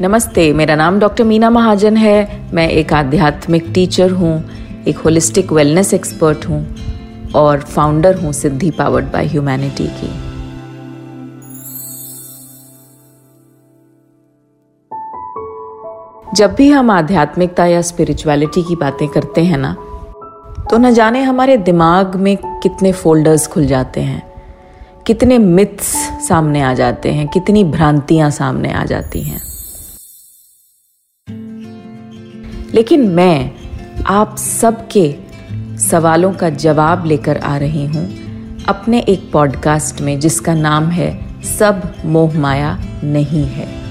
नमस्ते, मेरा नाम डॉक्टर मीना महाजन है। मैं एक आध्यात्मिक टीचर हूँ, एक होलिस्टिक वेलनेस एक्सपर्ट हूँ और फाउंडर हूँ सिद्धि पावर्ड बाय ह्यूमैनिटी की। जब भी हम आध्यात्मिकता या स्पिरिचुअलिटी की बातें करते हैं ना तो न जाने हमारे दिमाग में कितने फोल्डर्स खुल जाते हैं, कितने मिथ्स सामने आ जाते हैं, कितनी भ्रांतियाँ सामने आ जाती हैं। लेकिन मैं आप सबके सवालों का जवाब लेकर आ रही हूँ अपने एक पॉडकास्ट में जिसका नाम है सब मोह माया नहीं है।